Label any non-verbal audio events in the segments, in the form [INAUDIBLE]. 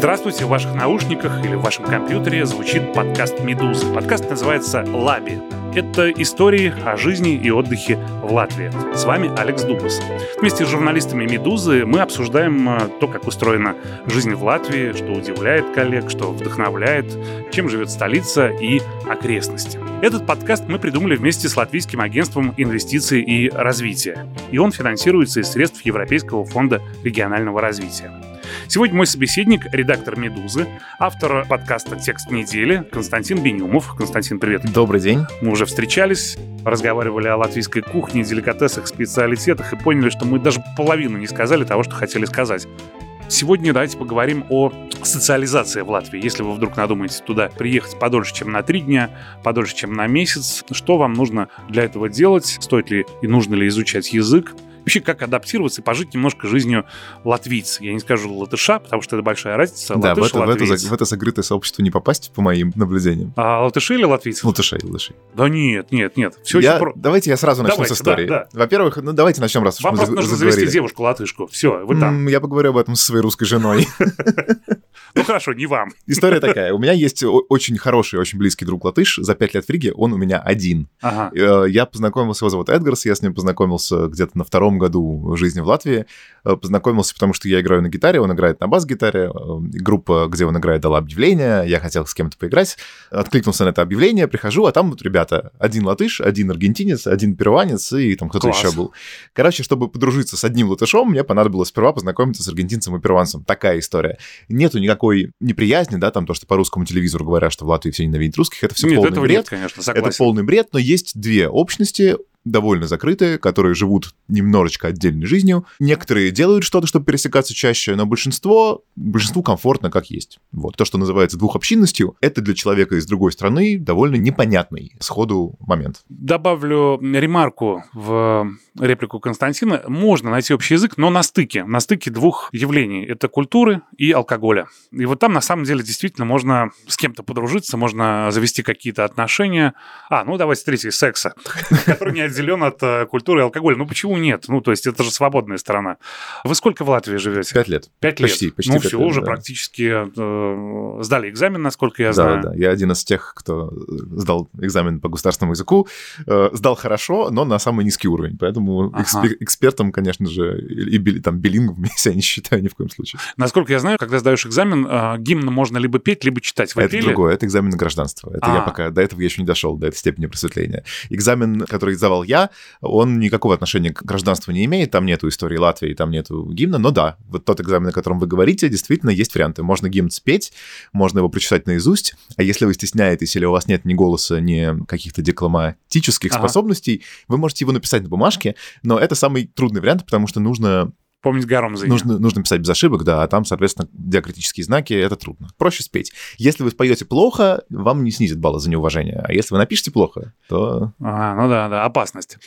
Здравствуйте, в ваших наушниках или в вашем компьютере звучит подкаст «Медузы». Подкаст называется «Лаби». Это истории о жизни и отдыхе в Латвии. С вами Алекс Дубас. Вместе с журналистами «Медузы» мы обсуждаем э, то, как устроена жизнь в Латвии, что удивляет коллег, что вдохновляет, чем живет столица и окрестности. Этот подкаст мы придумали вместе с Латвийским агентством инвестиций и развития. И он финансируется из средств Европейского фонда регионального развития. Сегодня мой собеседник — редактор «Медузы», автор подкаста «Текст недели» Константин Бенюмов. Константин, привет. Добрый день. Мы уже встречались, разговаривали о латвийской кухне, деликатесах, специалитетах и поняли, что мы даже половину не сказали того, что хотели сказать. Сегодня давайте поговорим о социализации в Латвии. Если вы вдруг надумаете туда приехать подольше, чем на три дня, подольше, чем на месяц, что вам нужно для этого делать? Стоит ли и нужно ли изучать язык? Вообще как адаптироваться и пожить немножко жизнью латвийца. Я не скажу латыша, потому что это большая разница. Да, Латыш, в, это, в, это, в это закрытое сообщество не попасть, по моим наблюдениям. А латыши или латвийцы? Латышей, латышей. Да нет, нет, нет. Все я, про... Давайте я сразу начну давайте, с истории. Да, да. Во-первых, ну давайте начнем, раз Вам просто нужно завести девушку-латышку. Все, вы там. Я поговорю об этом со своей русской женой. [LAUGHS] Ну хорошо, не вам. История такая. У меня есть очень хороший, очень близкий друг латыш. За пять лет в Риге он у меня один. Ага. Э, я познакомился, его зовут Эдгарс, я с ним познакомился где-то на втором году жизни в Латвии. Э, познакомился, потому что я играю на гитаре, он играет на бас-гитаре. Э, группа, где он играет, дала объявление, я хотел с кем-то поиграть. Откликнулся на это объявление, прихожу, а там вот ребята, один латыш, один аргентинец, один перуанец и там кто-то еще был. Короче, чтобы подружиться с одним латышом, мне понадобилось сперва познакомиться с аргентинцем и перуанцем. Такая история. Нету никакой неприязни, да, там то, что по русскому телевизору говорят, что в Латвии все ненавидят русских, это все нет, полный бред. Нет, конечно, согласен. Это полный бред, но есть две общности, довольно закрытые, которые живут немножечко отдельной жизнью. Некоторые делают что-то, чтобы пересекаться чаще, но большинство, большинству комфортно как есть. Вот. То, что называется двухобщинностью, это для человека из другой страны довольно непонятный сходу момент. Добавлю ремарку в реплику Константина. Можно найти общий язык, но на стыке. На стыке двух явлений. Это культуры и алкоголя. И вот там на самом деле действительно можно с кем-то подружиться, можно завести какие-то отношения. А, ну давайте третий, секса, [LAUGHS] который не отделен от э, культуры и алкоголя. Ну почему нет? Ну то есть это же свободная страна. Вы сколько в Латвии живете? Пять лет. Пять лет? Почти, почти Ну все, лет, уже да. практически э, сдали экзамен, насколько я знаю. Да, да. Я один из тех, кто сдал экзамен по государственному языку. Э, сдал хорошо, но на самый низкий уровень. Поэтому ага. экспер- экспертом, конечно же, и, и там билингом [LAUGHS] я себя не считаю ни в коем случае. Насколько я знаю, когда сдаешь экзамен, э, гимн можно либо петь, либо читать. Вы это пели? другое, это экзамен на гражданство. Это а. я пока до этого я еще не дошел, до этой степени просветления. Экзамен, который сдавал сдавал я, он никакого отношения к гражданству не имеет, там нету истории Латвии, там нету гимна, но да, вот тот экзамен, о котором вы говорите, действительно есть варианты. Можно гимн спеть, можно его прочитать наизусть, а если вы стесняетесь или у вас нет ни голоса, ни каких-то декламатических ага. способностей, вы можете его написать на бумажке, но это самый трудный вариант, потому что нужно помнить гором за нужно, нужно писать без ошибок, да, а там, соответственно, диакритические знаки, это трудно. Проще спеть. Если вы споете плохо, вам не снизят баллы за неуважение, а если вы напишете плохо, то... А, ну да, да, опасность.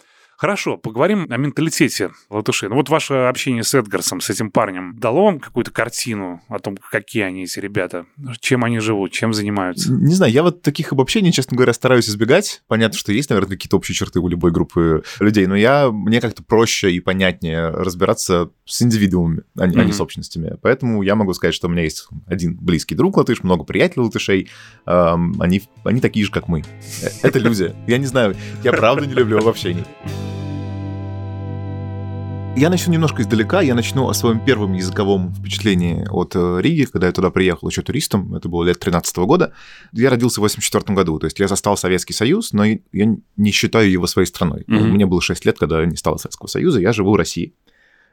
Хорошо, поговорим о менталитете латышей. Ну вот ваше общение с Эдгарсом, с этим парнем, дало вам какую-то картину о том, какие они эти ребята, чем они живут, чем занимаются? Не знаю, я вот таких обобщений, честно говоря, стараюсь избегать. Понятно, что есть, наверное, какие-то общие черты у любой группы людей, но я, мне как-то проще и понятнее разбираться с индивидуумами, а не, mm-hmm. а не с общностями. Поэтому я могу сказать, что у меня есть один близкий друг латыш, много приятелей латышей. Эм, они, они такие же, как мы. Э, это люди. Я не знаю, я правда не люблю обобщений. Я начну немножко издалека. Я начну о своем первом языковом впечатлении от э, Риги, когда я туда приехал еще туристом. Это было лет 13 -го года. Я родился в 84 году. То есть я застал Советский Союз, но я не считаю его своей страной. Mm-hmm. Мне было 6 лет, когда не стало Советского Союза. Я живу в России.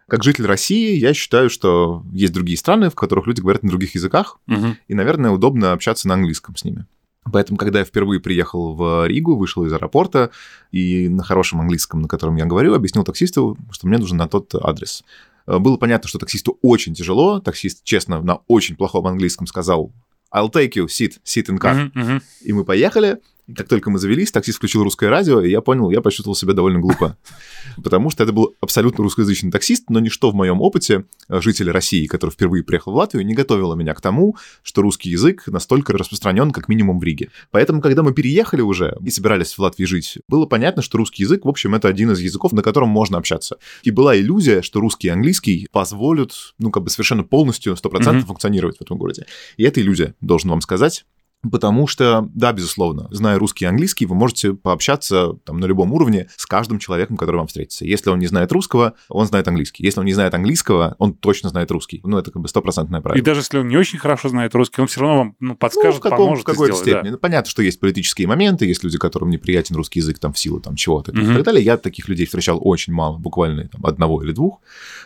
Как житель России, я считаю, что есть другие страны, в которых люди говорят на других языках, угу. и, наверное, удобно общаться на английском с ними. Поэтому, когда я впервые приехал в Ригу, вышел из аэропорта и на хорошем английском, на котором я говорю, объяснил таксисту, что мне нужен на тот адрес. Э, было понятно, что таксисту очень тяжело. Таксист, честно, на очень плохом английском сказал «I'll take you, sit, sit in car». Uh-huh, uh-huh. И мы поехали. Как только мы завелись, таксист включил русское радио, и я понял, я почувствовал себя довольно глупо. [LAUGHS] Потому что это был абсолютно русскоязычный таксист, но ничто в моем опыте э, жителя России, который впервые приехал в Латвию, не готовило меня к тому, что русский язык настолько распространен, как минимум в Риге. Поэтому, когда мы переехали уже и собирались в Латвии жить, было понятно, что русский язык, в общем, это один из языков, на котором можно общаться. И была иллюзия, что русский и английский позволят, ну, как бы совершенно полностью, 100% mm-hmm. функционировать в этом городе. И это иллюзия, должен вам сказать. Потому что, да, безусловно, зная русский и английский, вы можете пообщаться там на любом уровне с каждым человеком, который вам встретится. Если он не знает русского, он знает английский. Если он не знает английского, он точно знает русский. Ну, это как бы стопроцентное правило. И даже если он не очень хорошо знает русский, он все равно вам ну, подскажет, ну, в каком, поможет в какой-то сделать, степени. Да. Ну, понятно, что есть политические моменты, есть люди, которым неприятен русский язык там в силу там чего-то mm-hmm. и так далее. Я таких людей встречал очень мало, буквально там, одного или двух.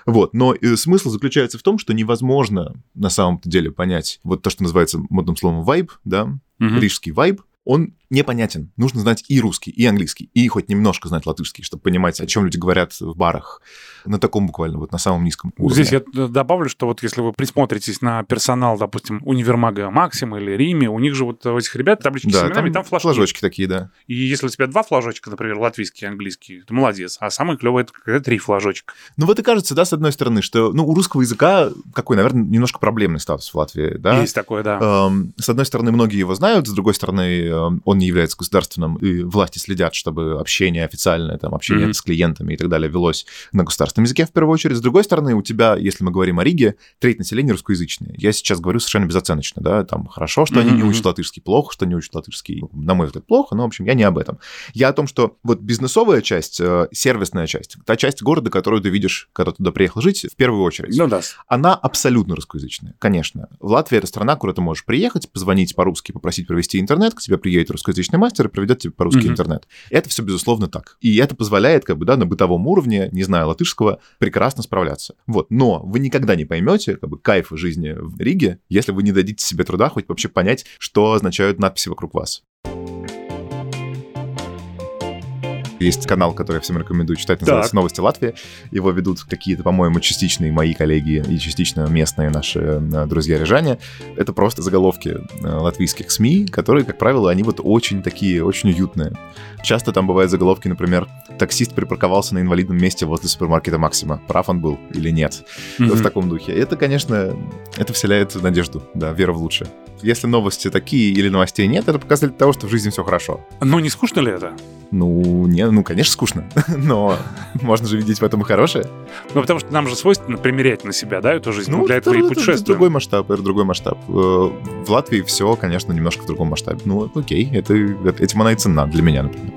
Вот. Но э, смысл заключается в том, что невозможно на самом деле понять вот то, что называется модным словом вайб, да, угу. рижский вайб, он непонятен. Нужно знать и русский, и английский, и хоть немножко знать латышский, чтобы понимать, о чем люди говорят в барах. На таком буквально, вот на самом низком уровне. Здесь я добавлю, что вот если вы присмотритесь на персонал, допустим, универмага Максим или Риме, у них же вот у этих ребят таблички да, с именами, там, там флажки. флажочки такие, да. И если у тебя два флажочка, например, латвийский и английский, ты молодец. А самое клевое, это когда три флажочка. Ну вот и кажется, да, с одной стороны, что ну, у русского языка какой, наверное, немножко проблемный статус в Латвии, да? Есть такое, да. Эм, с одной стороны, многие его знают, с другой стороны, эм, он не является государственным, и власти следят, чтобы общение официальное, там, общение mm-hmm. с клиентами и так далее велось на государственном языке в первую очередь, с другой стороны, у тебя, если мы говорим о Риге, треть населения русскоязычное. Я сейчас говорю совершенно безоценочно, да, там хорошо, что mm-hmm. они не учат латышский, плохо, что не учат латышский. На мой взгляд, плохо, но, в общем, я не об этом. Я о том, что вот бизнесовая часть, э, сервисная часть, та часть города, которую ты видишь, когда туда приехал жить, в первую очередь, ну, да. она абсолютно русскоязычная, конечно. В Латвии это страна, куда ты можешь приехать, позвонить по-русски, попросить провести интернет, к тебе приедет русскоязычный мастер и проведет тебе по-русски mm-hmm. интернет. Это все, безусловно, так. И это позволяет, как бы, да, на бытовом уровне, не знаю латышского, прекрасно справляться. Вот. Но вы никогда не поймете как бы, кайф жизни в Риге, если вы не дадите себе труда хоть вообще понять, что означают надписи вокруг вас. Есть канал, который я всем рекомендую читать, называется так. «Новости Латвии». Его ведут какие-то, по-моему, частичные мои коллеги и частично местные наши э, друзья-рижане. Это просто заголовки э, латвийских СМИ, которые, как правило, они вот очень такие, очень уютные. Часто там бывают заголовки, например, «Таксист припарковался на инвалидном месте возле супермаркета Максима. Прав он был или нет?» mm-hmm. В таком духе. Это, конечно, это вселяет надежду, да, веру в лучшее. Если новости такие или новостей нет, это показатель того, что в жизни все хорошо. Но не скучно ли это? Ну, не, ну, конечно, скучно, [LAUGHS] но можно же видеть в этом и хорошее. Ну, потому что нам же свойственно примерять на себя, да, эту жизнь. Ну, для этого это, и путешествуем. Это другой масштаб, это другой масштаб. Э, в Латвии все, конечно, немножко в другом масштабе. Ну, окей, это, этим она и цена для меня, например.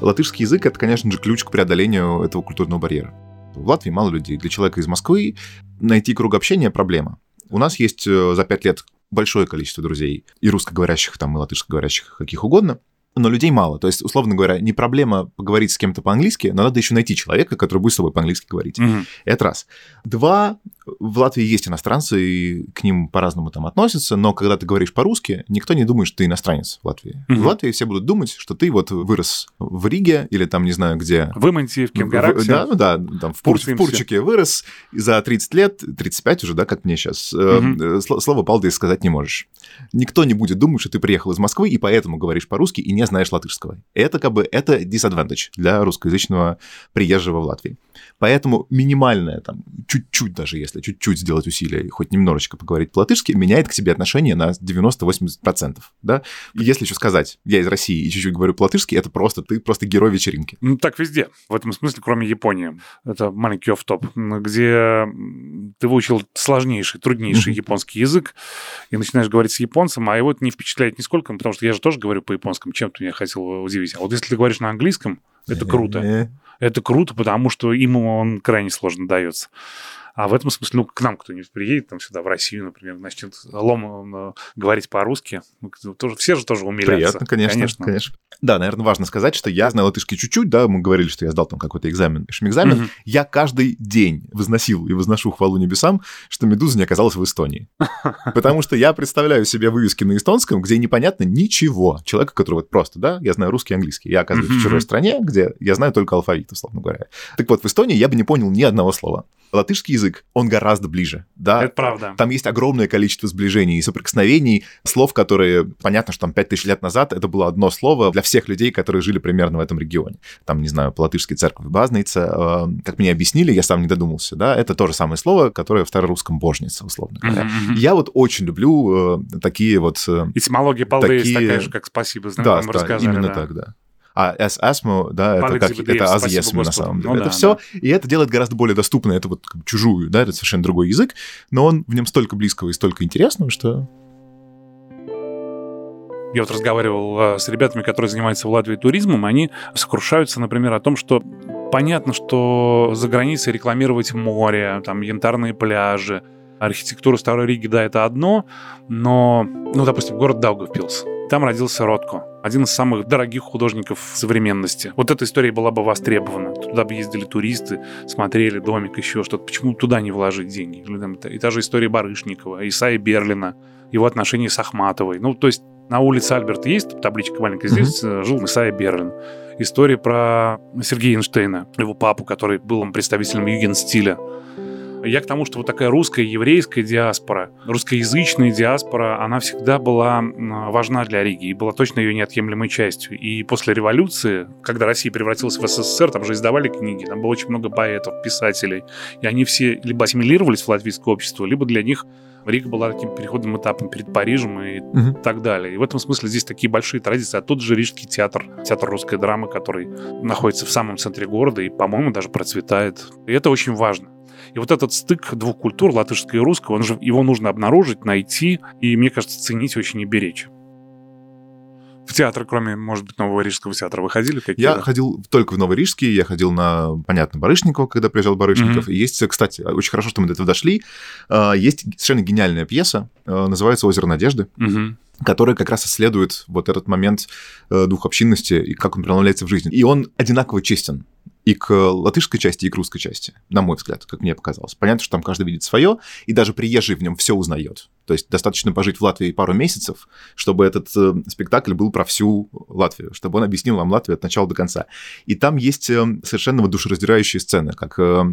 Латышский язык — это, конечно же, ключ к преодолению этого культурного барьера. В Латвии мало людей. Для человека из Москвы найти круг общения — проблема. У нас есть э, за пять лет большое количество друзей, и русскоговорящих, там, и латышскоговорящих, каких угодно, но людей мало. То есть, условно говоря, не проблема поговорить с кем-то по-английски, но надо еще найти человека, который будет с тобой по-английски говорить. Угу. Это раз. Два, в Латвии есть иностранцы, и к ним по-разному там относятся, но когда ты говоришь по-русски, никто не думает, что ты иностранец в Латвии. Угу. В Латвии все будут думать, что ты вот вырос в Риге или там не знаю где. В Иманте, в Кемгараксе. Да, ну да, там в, Пур, в Пурчике вырос, и за 30 лет, 35 уже, да, как мне сейчас, угу. слово «балды» сказать не можешь. Никто не будет думать, что ты приехал из Москвы и поэтому говоришь по-русски и не знаешь латышского. Это как бы, это disadvantage для русскоязычного приезжего в Латвии. Поэтому минимальное, там, чуть-чуть даже, если чуть-чуть сделать усилия и хоть немножечко поговорить по-латышски, меняет к себе отношение на 90-80%, да? И если еще сказать, я из России и чуть-чуть говорю по-латышски, это просто, ты просто герой вечеринки. Ну, так везде, в этом смысле, кроме Японии. Это маленький оф-топ, где ты выучил сложнейший, труднейший японский язык и начинаешь говорить с японцем, а его это не впечатляет нисколько, потому что я же тоже говорю по-японскому, чем ты меня хотел удивить. А вот если ты говоришь на английском, это круто. Это круто, потому что ему он крайне сложно дается. А в этом смысле, ну, к нам кто-нибудь приедет, там, сюда, в Россию, например, начнет лом говорить по-русски, ну, тоже, все же тоже умиляются. Приятно, конечно, конечно, конечно. Да, наверное, важно сказать, что я знаю латышский чуть-чуть, да, мы говорили, что я сдал там какой-то экзамен, экзамен. Угу. Я каждый день возносил и возношу хвалу небесам, что «Медуза» не оказалась в Эстонии. [LAUGHS] Потому что я представляю себе вывески на эстонском, где непонятно ничего. Человека, который вот просто, да, я знаю русский и английский. Я оказываюсь в чужой стране, где я знаю только алфавит, условно говоря. Так вот, в Эстонии я бы не понял ни одного слова. Латышский язык язык, он гораздо ближе. Да? Это правда. Там есть огромное количество сближений и соприкосновений, слов, которые, понятно, что там 5000 лет назад это было одно слово для всех людей, которые жили примерно в этом регионе. Там, не знаю, по-латышски церковь Базница, э, как мне объяснили, я сам не додумался, да, это то же самое слово, которое в старорусском божница, условно говоря. Mm-hmm. Я вот очень люблю э, такие вот... Э, Этимология полды такие... такая же, как спасибо, знаю, да, да, именно да. так, да а as asmo, да, это как это as yes на самом деле. Ну, это да, все, да. и это делает гораздо более доступно, это вот как чужую, да, это совершенно другой язык, но он в нем столько близкого и столько интересного, что я вот разговаривал э, с ребятами, которые занимаются в Латвии туризмом, они сокрушаются, например, о том, что понятно, что за границей рекламировать море, там, янтарные пляжи, архитектура Старой Риги, да, это одно, но, ну, допустим, город Даугавпилс. Там родился Ротко, один из самых дорогих художников современности. Вот эта история была бы востребована. Туда бы ездили туристы, смотрели домик, еще что-то. Почему туда не вложить деньги? И та же история Барышникова, Исаи Берлина, его отношения с Ахматовой. Ну, то есть на улице Альберта есть табличка маленькая, здесь mm-hmm. жил Исайя Берлин. История про Сергея Эйнштейна, его папу, который был представителем юген-стиля. Я к тому, что вот такая русская еврейская диаспора, русскоязычная диаспора, она всегда была важна для Риги и была точно ее неотъемлемой частью. И после революции, когда Россия превратилась в СССР, там же издавали книги, там было очень много поэтов, писателей, и они все либо ассимилировались в латвийское общество, либо для них Рига была таким переходным этапом перед Парижем и угу. так далее. И в этом смысле здесь такие большие традиции. А тот же Рижский театр, театр русской драмы, который находится в самом центре города и, по-моему, даже процветает. И это очень важно. И вот этот стык двух культур, латышской и русской, он же, его нужно обнаружить, найти и, мне кажется, ценить очень и беречь. В театр, кроме, может быть, Нового Рижского театра, вы ходили? Какие я ходил только в Новорижский, я ходил на, понятно, Барышникова, когда приезжал Барышников. Mm-hmm. И есть, кстати, очень хорошо, что мы до этого дошли, а, есть совершенно гениальная пьеса, а, называется «Озеро надежды». Mm-hmm которая как раз исследует вот этот момент э, двухобщинности и как он проявляется в жизни. И он одинаково честен и к латышской части, и к русской части, на мой взгляд, как мне показалось. Понятно, что там каждый видит свое, и даже приезжий в нем все узнает. То есть достаточно пожить в Латвии пару месяцев, чтобы этот э, спектакль был про всю Латвию, чтобы он объяснил вам Латвию от начала до конца. И там есть э, совершенно душераздирающие сцены, как, э,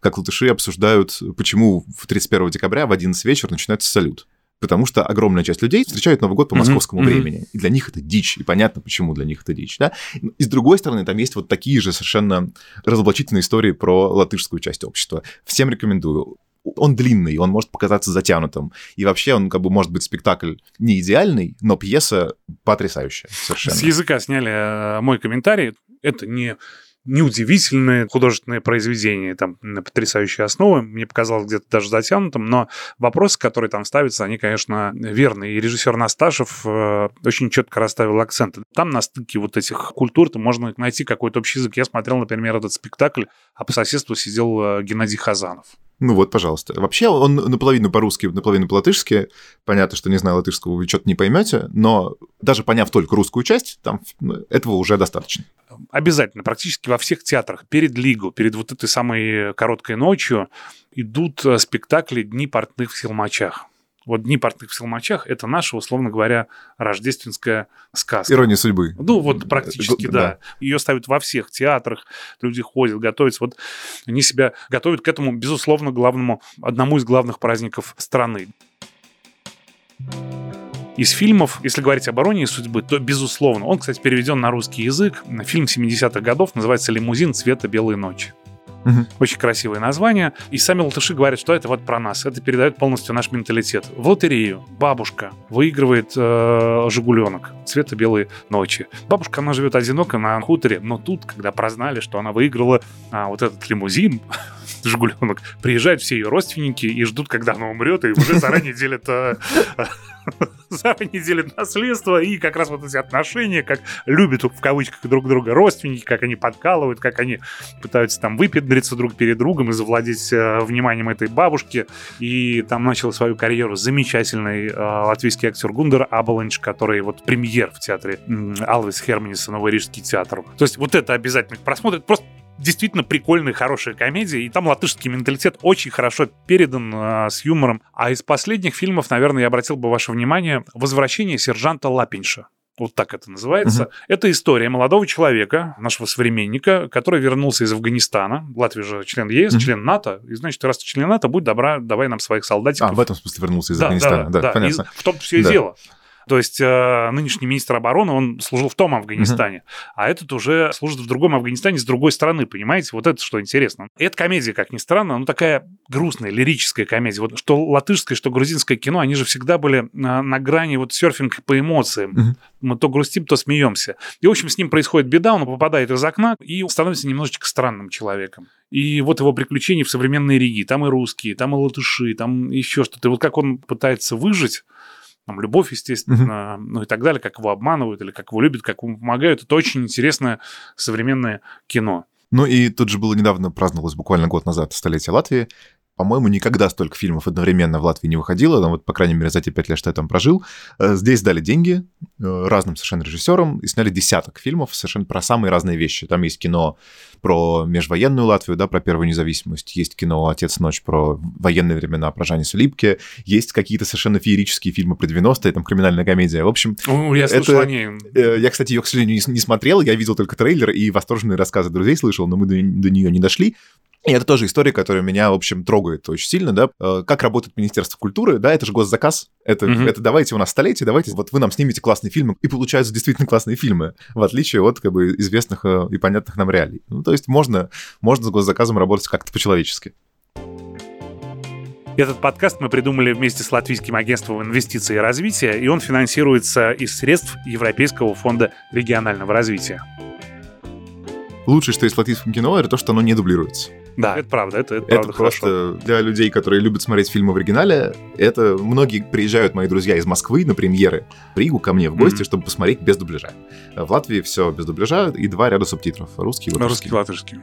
как латыши обсуждают, почему в 31 декабря в 11 вечера начинается салют потому что огромная часть людей встречают Новый год по московскому mm-hmm. времени. И для них это дичь, и понятно, почему для них это дичь. Да? И с другой стороны, там есть вот такие же совершенно разоблачительные истории про латышскую часть общества. Всем рекомендую он длинный, он может показаться затянутым. И вообще он как бы может быть спектакль не идеальный, но пьеса потрясающая совершенно. С языка сняли э, мой комментарий. Это не неудивительное художественное произведение, там, на потрясающие основы. Мне показалось где-то даже затянутым, но вопросы, которые там ставятся, они, конечно, верные. И режиссер Насташев э, очень четко расставил акценты. Там на стыке вот этих культур -то можно найти какой-то общий язык. Я смотрел, например, этот спектакль, а по соседству сидел э, Геннадий Хазанов. Ну вот, пожалуйста. Вообще он наполовину по-русски, наполовину по-латышски. Понятно, что не знаю латышского, вы что-то не поймете, но даже поняв только русскую часть, там ну, этого уже достаточно. Обязательно, практически во всех театрах перед Лигу, перед вот этой самой короткой ночью идут э, спектакли «Дни портных в Силмачах». Вот «Дни портных в Силмачах» — это наша, условно говоря, рождественская сказка. Ирония судьбы. Ну, вот практически, да. да. Ее ставят во всех театрах, люди ходят, готовятся. Вот они себя готовят к этому, безусловно, главному, одному из главных праздников страны. Из фильмов, если говорить об «Обороне судьбы», то, безусловно, он, кстати, переведен на русский язык. Фильм 70-х годов называется «Лимузин цвета белой ночи». Угу. Очень красивое название. И сами латыши говорят, что это вот про нас. Это передает полностью наш менталитет. В лотерею бабушка выигрывает э, жигуленок цвета белой ночи. Бабушка, она живет одиноко на хуторе, но тут, когда прознали, что она выиграла а, вот этот лимузин, [LAUGHS] жигуленок, приезжают все ее родственники и ждут, когда она умрет, и уже заранее [LAUGHS] делят э, заранее делят наследство, и как раз вот эти отношения, как любят в кавычках друг друга родственники, как они подкалывают, как они пытаются там выпендриться друг перед другом и завладеть э, вниманием этой бабушки. И там начал свою карьеру замечательный э, латвийский актер Гундер Абаланч, который вот премьер в театре э, Алвис Херманиса, Новый Рижский театр. То есть вот это обязательно просмотрит. Просто действительно прикольная, хорошая комедия, и там латышский менталитет очень хорошо передан э, с юмором. А из последних фильмов, наверное, я обратил бы ваше внимание «Возвращение сержанта Лапинша». вот так это называется. Угу. Это история молодого человека, нашего современника, который вернулся из Афганистана. Латвия же член ЕС, угу. член НАТО. И значит, раз ты член НАТО, будь добра, давай нам своих солдатиков. А, в этом смысле вернулся из да, Афганистана. Да, да, да, понятно. И в том все и да. дело. То есть э, нынешний министр обороны, он служил в том Афганистане, uh-huh. а этот уже служит в другом Афганистане с другой стороны, понимаете? Вот это что интересно. И эта комедия, как ни странно, ну такая грустная, лирическая комедия. Вот что латышское, что грузинское кино, они же всегда были на, на грани вот серфинга по эмоциям. Uh-huh. Мы то грустим, то смеемся. И, в общем, с ним происходит беда, он попадает из окна и становится немножечко странным человеком. И вот его приключения в современной Риге. Там и русские, там и латыши, там еще что-то. И вот как он пытается выжить, там, любовь, естественно, mm-hmm. ну и так далее, как его обманывают или как его любят, как ему помогают. Это очень интересное современное кино. Ну и тут же было недавно праздновалось буквально год назад столетие Латвии, по-моему, никогда столько фильмов одновременно в Латвии не выходило, но вот, по крайней мере, за те пять лет, что я там прожил. Э, здесь дали деньги э, разным совершенно режиссерам и сняли десяток фильмов совершенно про самые разные вещи. Там есть кино про межвоенную Латвию, да, про первую независимость, есть кино «Отец ночь» про военные времена, про Жаниса Липке, есть какие-то совершенно феерические фильмы про 90-е, там криминальная комедия. В общем, ну, я слышал это... о э, Я, кстати, ее, к сожалению, не смотрел, я видел только трейлер и восторженные рассказы друзей слышал, но мы до, до нее не дошли. И это тоже история, которая меня, в общем, трогает очень сильно, да. Э, как работает Министерство культуры, да, это же госзаказ. Это, mm-hmm. это давайте у нас столетие, давайте, вот вы нам снимете классные фильмы, и получаются действительно классные фильмы, в отличие от, как бы, известных э, и понятных нам реалий. Ну, то есть можно, можно с госзаказом работать как-то по-человечески. Этот подкаст мы придумали вместе с Латвийским агентством инвестиций и развития, и он финансируется из средств Европейского фонда регионального развития. Лучшее, что есть в латвийском кино, это то, что оно не дублируется. Да, это правда, это, это, это правда просто хорошо. для людей, которые любят смотреть фильмы в оригинале, это многие приезжают, мои друзья, из Москвы на премьеры в Ригу ко мне в гости, mm-hmm. чтобы посмотреть без дубляжа. В Латвии все без дубляжа и два ряда субтитров. Русский и латышский. Русский и латышский.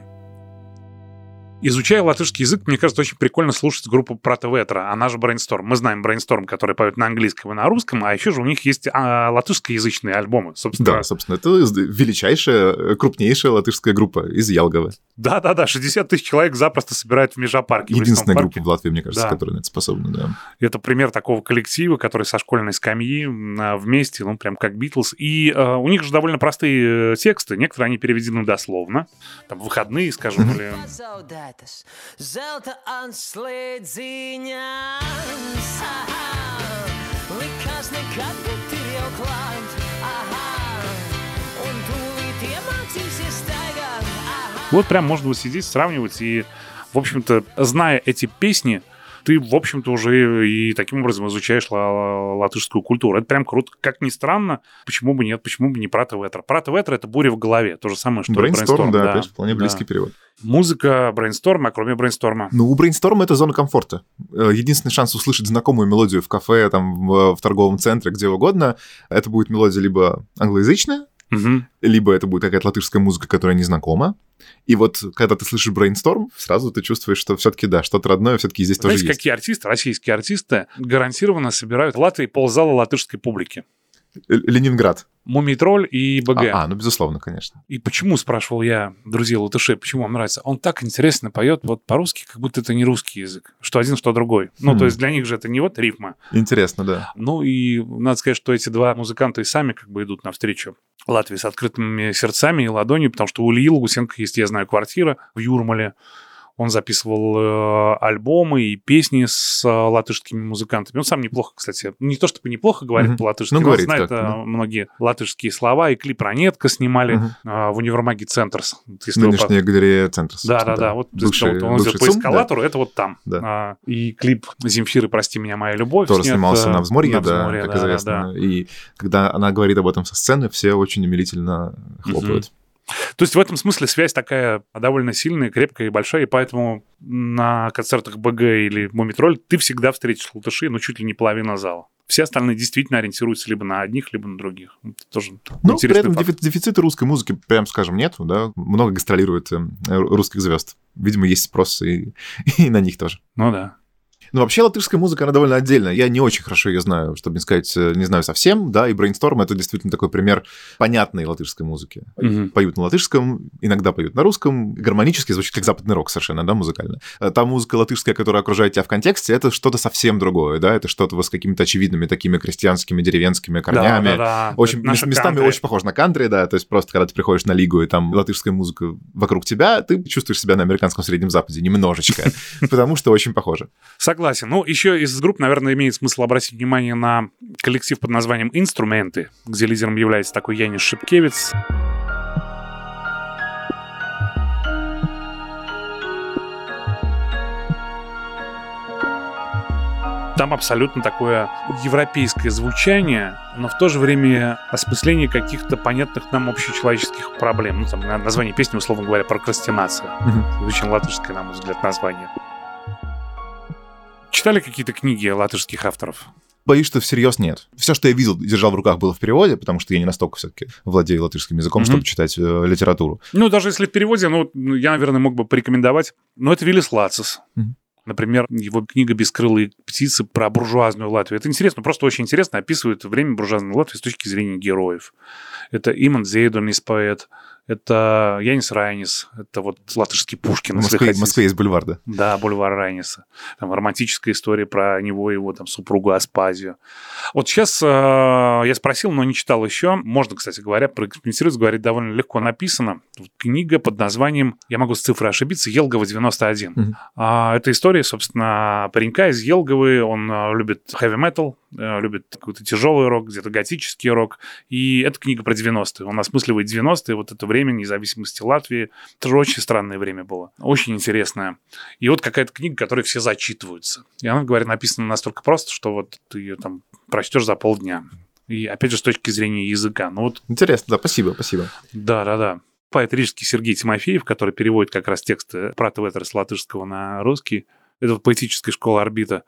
Изучая латышский язык, мне кажется, очень прикольно слушать группу Прата Ветра, она же Brainstorm. Мы знаем Brainstorm, который поет на английском и на русском, а еще же у них есть а, латышскоязычные альбомы, собственно. Да, собственно, это величайшая, крупнейшая латышская группа из Ялговы. Да-да-да, 60 тысяч человек запросто собирают в Межапарке. Единственная в группа в Латвии, мне кажется, да. которая на это способна, да. Это пример такого коллектива, который со школьной скамьи вместе, ну, прям как Битлз. И э, у них же довольно простые э, тексты, некоторые они переведены дословно, там, выходные, скажем, или monētas, zelta anslēdziņās. Likās nekad, bet ir jau klāt. Aha, un tūlīt iemācīsies staigāt. Вот прям можно вот сидеть, сравнивать и, в общем-то, зная эти песни, ты, в общем-то, уже и таким образом изучаешь латышскую культуру. Это прям круто. Как ни странно, почему бы нет, почему бы не Прата Ветра. Прата Ветра — это буря в голове. То же самое, что Брейнсторм. да, да, опять вполне близкий да. перевод. Музыка брейнсторма, кроме брейнсторма. Ну, у брейнсторма это зона комфорта. Э, единственный шанс услышать знакомую мелодию в кафе, там, в, в торговом центре, где угодно, это будет мелодия либо англоязычная, угу. либо это будет какая-то латышская музыка, которая незнакома. И вот когда ты слышишь Brainstorm, сразу ты чувствуешь, что все-таки да, что-то родное все-таки здесь Знаете, тоже есть. какие артисты, российские артисты, гарантированно собирают в Латвии ползала латышской публики? Ленинград. Мумитроль и БГ. А, а, ну, безусловно, конечно. И почему, спрашивал я друзей латышей, почему вам нравится? Он так интересно поет вот по-русски, как будто это не русский язык. Что один, что другой. Ну, то есть для них же это не вот рифма. Интересно, да. Ну, и надо сказать, что эти два музыканта и сами как бы идут навстречу Латвии с открытыми сердцами и ладонью, потому что у Ильи Лугусенко есть, я знаю, квартира в Юрмале. Он записывал э, альбомы и песни с э, латышскими музыкантами. Он сам неплохо, кстати, не то чтобы неплохо говорит mm-hmm. по-латышски, ну, но говорит знает как, э, да. многие латышские слова. И клип «Ранетка» снимали mm-hmm. э, в универмаге «Центрс». Нынешняя вы... галерея «Центрс». Да-да-да. Вот, бывший, вот, он идет по эскалатору, да? это вот там. Да. А, и клип «Земфиры, прости меня, моя любовь». Тоже снят, снимался на взморье, на взморье да, как да, известно. Да. И когда она говорит об этом со сцены, все очень умилительно хлопают. Mm-hmm. То есть в этом смысле связь такая довольно сильная, крепкая и большая, и поэтому на концертах БГ или Мумитроль ты всегда встретишь латыши, ну, чуть ли не половина зала. Все остальные действительно ориентируются либо на одних, либо на других. Это тоже ну, при этом факт. дефицита русской музыки, прям скажем, нету, да. Много гастролирует э, русских звезд. Видимо, есть спрос и, [LAUGHS] и на них тоже. Ну да. Ну, вообще латышская музыка, она довольно отдельная. Я не очень хорошо ее знаю, чтобы не сказать, э, не знаю совсем, да, и Brainstorm — это действительно такой пример понятной латышской музыки. Мгм. Поют на латышском, иногда поют на русском, гармонически звучит как западный рок совершенно, да, музыкально. А Та музыка латышская, которая окружает тебя в контексте, это что-то совсем другое, да, это что-то с какими-то очевидными такими крестьянскими, деревенскими корнями. Да, да, да. Очень местами кантри. очень похож на кантри, да, то есть просто когда ты приходишь на лигу, и там латышская музыка вокруг тебя, ты чувствуешь себя на американском Среднем Западе немножечко, [LAUGHS] потому что очень похоже. Согласен. Ну, еще из групп, наверное, имеет смысл обратить внимание на коллектив под названием «Инструменты», где лидером является такой Янис Шипкевич. Там абсолютно такое европейское звучание, но в то же время осмысление каких-то понятных нам общечеловеческих проблем. Ну, там на- название песни, условно говоря, «Прокрастинация». Очень латышское, на мой взгляд, название. Читали какие-то книги латышских авторов? Боюсь, что всерьез нет. Все, что я видел, держал в руках, было в переводе, потому что я не настолько все-таки владею латышским языком, Мгм. чтобы читать э, литературу. Ну, даже если в переводе, ну, ну, я, наверное, мог бы порекомендовать. Но это Виллис Лацис. Мгм. Например, его книга «Бескрылые птицы» про буржуазную Латвию. Это интересно, просто очень интересно описывает время буржуазной Латвии с точки зрения героев. Это Иман Зейдонис поэт, это Янис Райнис, это вот латышский Пушкин, В Москве, в. Москве есть бульвар, да. Да, бульвар Райниса. Там романтическая история про него и его там супругу Аспазию. Вот сейчас э, я спросил, но не читал еще. Можно, кстати говоря, проэкспериментировать, говорит, довольно легко написано. Вот книга под названием, я могу с цифрой ошибиться, Елгова 91. Мгм. А, это история, собственно, паренька из Елговы. Он э, любит э, любит какой-то тяжелый рок, где-то готический рок. И это книга про 90-е. Он осмысливает 90-е, вот это время независимости Латвии. Это же очень странное время было. Очень интересное. И вот какая-то книга, которой все зачитываются. И она, говорит, написана настолько просто, что вот ты ее там прочтешь за полдня. И опять же, с точки зрения языка. Ну вот, Интересно, да, спасибо, спасибо. да, да, да. Поэт рижский Сергей Тимофеев, который переводит как раз тексты про Ветер с латышского на русский. Это поэтическая школа орбита.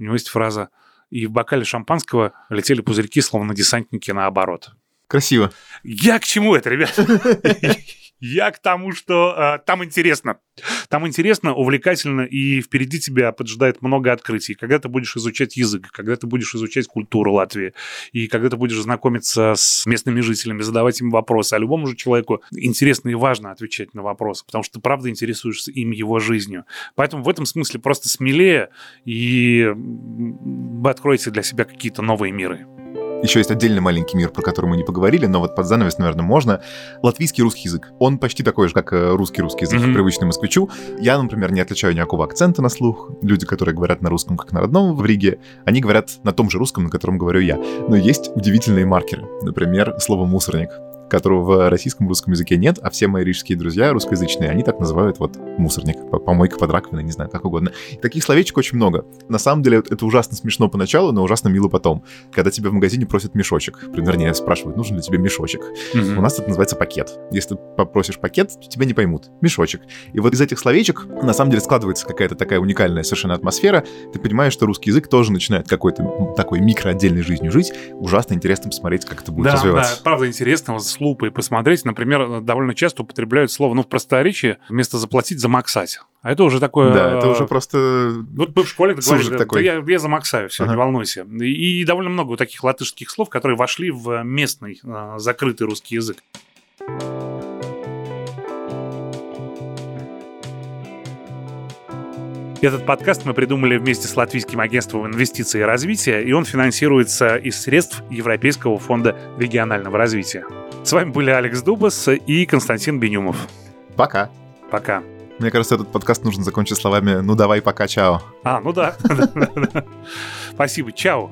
У него есть фраза «И в бокале шампанского летели пузырьки, словно десантники наоборот». Красиво. Я к чему это, ребят? [LAUGHS] Я к тому, что э, там интересно. Там интересно, увлекательно, и впереди тебя поджидает много открытий. Когда ты будешь изучать язык, когда ты будешь изучать культуру Латвии, и когда ты будешь знакомиться с местными жителями, задавать им вопросы. А любому же человеку интересно и важно отвечать на вопросы, потому что ты правда интересуешься им, его жизнью. Поэтому в этом смысле просто смелее, и вы откроете для себя какие-то новые миры. Еще есть отдельный маленький мир, про который мы не поговорили, но вот под занавес, наверное, можно. Латвийский русский язык. Он почти такой же, как э, русский русский язык, Мгм. привычный москвичу. Я, например, не отличаю никакого акцента на слух. Люди, которые говорят на русском, как на родном в Риге, они говорят на том же русском, на котором говорю я. Но есть удивительные маркеры. Например, слово «мусорник», которого в российском русском языке нет, а все мои рижские друзья русскоязычные, они так называют вот мусорник, по- помойка под раковиной, не знаю, как угодно. И таких словечек очень много. На самом деле это ужасно смешно поначалу, но ужасно мило потом. Когда тебя в магазине просят мешочек, вернее, спрашивают, нужен ли тебе мешочек. У нас это называется пакет. Если попросишь пакет, тебя не поймут. Мешочек. И вот из этих словечек на самом деле складывается какая-то такая уникальная совершенно атмосфера. Ты понимаешь, что русский язык тоже начинает какой-то такой микроотдельной жизнью жить. Ужасно интересно посмотреть, как это будет да, развиваться. Да, правда интересно с лупой посмотреть. Например, довольно часто употребляют слово, ну, в просторечии, вместо заплатить, замаксать. А это уже такое... Да, это э, уже просто... Вот мы в школе говорили, такой. я, я замаксаю, все, Ага. не волнуйся. И, и довольно много вот таких латышских слов, которые вошли в местный э, закрытый русский язык. Этот подкаст мы придумали вместе с Латвийским агентством инвестиций и развития, и он финансируется из средств Европейского фонда регионального развития. С вами были Алекс Дубас и Константин Бенюмов. Пока. Пока. Мне кажется, этот подкаст нужно закончить словами «Ну давай, пока, чао». А, ну да. [LAUGHS] Спасибо. Чао.